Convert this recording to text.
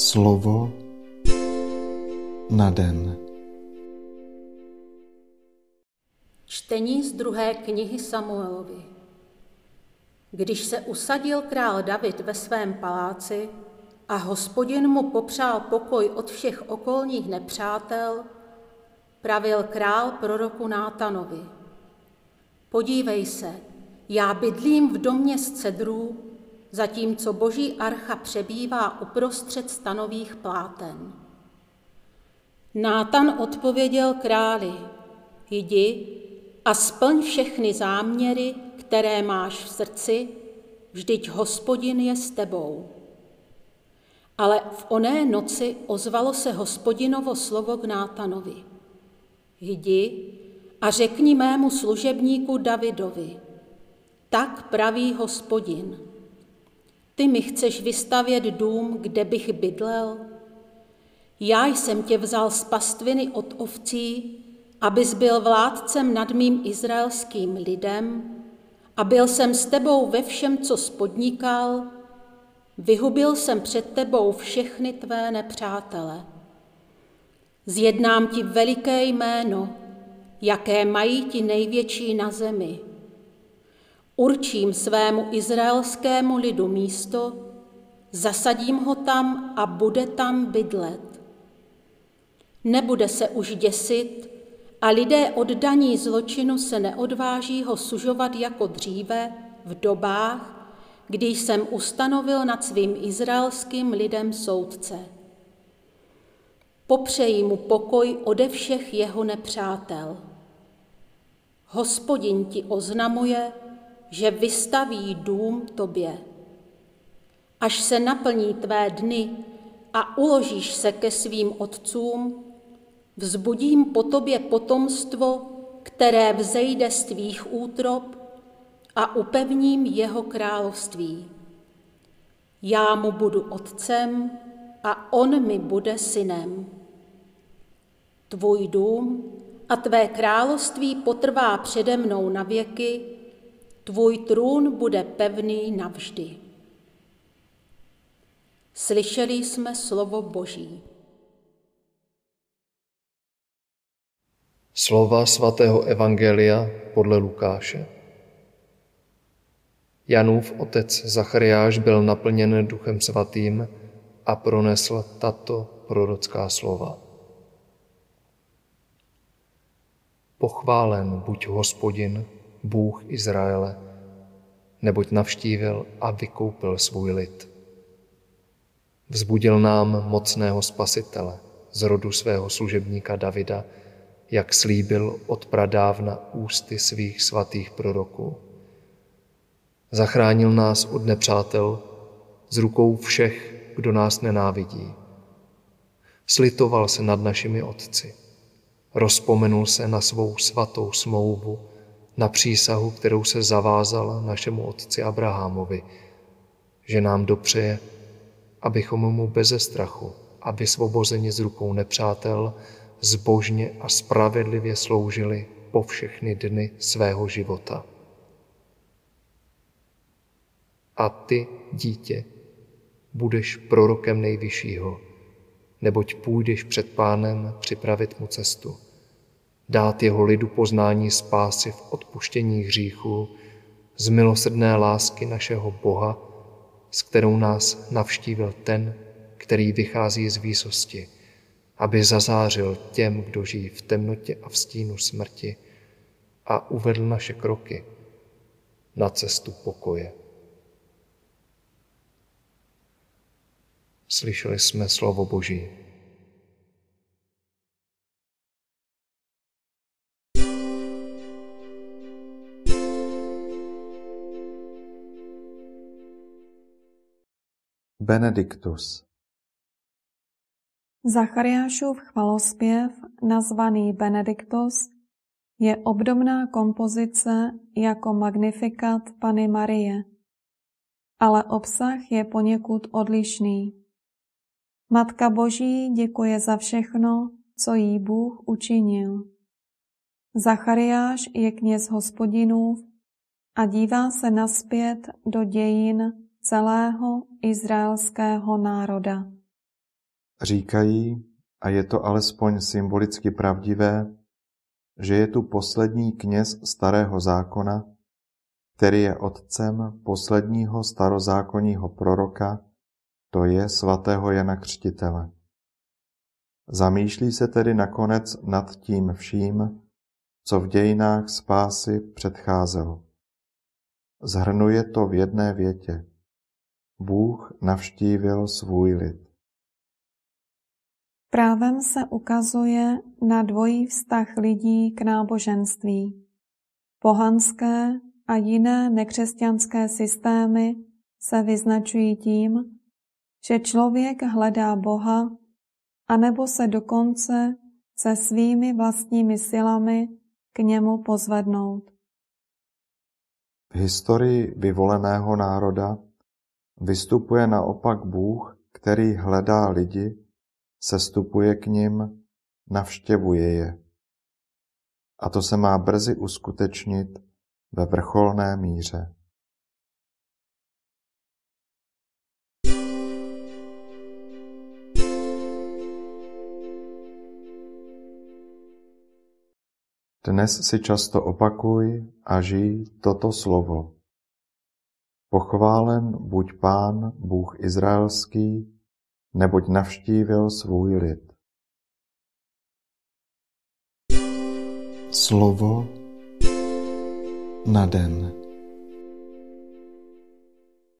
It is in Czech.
Slovo na den. Čtení z druhé knihy Samuelovi. Když se usadil král David ve svém paláci a hospodin mu popřál pokoj od všech okolních nepřátel, pravil král proroku Nátanovi. Podívej se, já bydlím v domě z cedrů, zatímco boží archa přebývá uprostřed stanových pláten. Nátan odpověděl králi, jdi a splň všechny záměry, které máš v srdci, vždyť hospodin je s tebou. Ale v oné noci ozvalo se hospodinovo slovo k Nátanovi. Jdi a řekni mému služebníku Davidovi, tak praví hospodin. Ty mi chceš vystavět dům, kde bych bydlel? Já jsem tě vzal z pastviny od ovcí, abys byl vládcem nad mým izraelským lidem a byl jsem s tebou ve všem, co spodnikal, vyhubil jsem před tebou všechny tvé nepřátele. Zjednám ti veliké jméno, jaké mají ti největší na zemi. Určím svému izraelskému lidu místo, zasadím ho tam a bude tam bydlet. Nebude se už děsit a lidé oddaní zločinu se neodváží ho sužovat jako dříve v dobách, když jsem ustanovil nad svým izraelským lidem soudce. Popřeji mu pokoj ode všech jeho nepřátel. Hospodin ti oznamuje, že vystaví dům tobě. Až se naplní tvé dny a uložíš se ke svým otcům, vzbudím po tobě potomstvo, které vzejde z tvých útrop a upevním jeho království. Já mu budu otcem a on mi bude synem. Tvůj dům a tvé království potrvá přede mnou na věky, tvůj trůn bude pevný navždy. Slyšeli jsme slovo Boží. Slova svatého Evangelia podle Lukáše. Janův otec Zachariáš byl naplněn duchem svatým a pronesl tato prorocká slova. Pochválen buď hospodin, Bůh Izraele, neboť navštívil a vykoupil svůj lid. Vzbudil nám mocného spasitele z rodu svého služebníka Davida, jak slíbil od pradávna ústy svých svatých proroků. Zachránil nás od nepřátel z rukou všech, kdo nás nenávidí. Slitoval se nad našimi otci. Rozpomenul se na svou svatou smlouvu, na přísahu, kterou se zavázal našemu otci Abrahamovi, že nám dopřeje, abychom mu beze strachu a vysvobozeni z rukou nepřátel zbožně a spravedlivě sloužili po všechny dny svého života. A ty, dítě, budeš prorokem nejvyššího, neboť půjdeš před pánem připravit mu cestu, dát jeho lidu poznání spásy v odpuštění hříchů, z milosrdné lásky našeho Boha, s kterou nás navštívil ten, který vychází z výsosti, aby zazářil těm, kdo žijí v temnotě a v stínu smrti a uvedl naše kroky na cestu pokoje. Slyšeli jsme slovo Boží. Benediktus. Zachariášův chvalospěv, nazvaný Benediktus, je obdobná kompozice jako Magnifikat Pany Marie, ale obsah je poněkud odlišný. Matka Boží děkuje za všechno, co jí Bůh učinil. Zachariáš je kněz hospodinův a dívá se naspět do dějin celého izraelského národa. Říkají, a je to alespoň symbolicky pravdivé, že je tu poslední kněz starého zákona, který je otcem posledního starozákonního proroka, to je svatého Jana Křtitele. Zamýšlí se tedy nakonec nad tím vším, co v dějinách spásy předcházelo. Zhrnuje to v jedné větě. Bůh navštívil svůj lid. Právem se ukazuje na dvojí vztah lidí k náboženství. Pohanské a jiné nekřesťanské systémy se vyznačují tím, že člověk hledá Boha, anebo se dokonce se svými vlastními silami k němu pozvednout. V historii vyvoleného národa vystupuje naopak Bůh, který hledá lidi, sestupuje k nim, navštěvuje je. A to se má brzy uskutečnit ve vrcholné míře. Dnes si často opakuj a žij toto slovo. Pochválen buď Pán, Bůh Izraelský, neboť navštívil svůj lid. Slovo na den.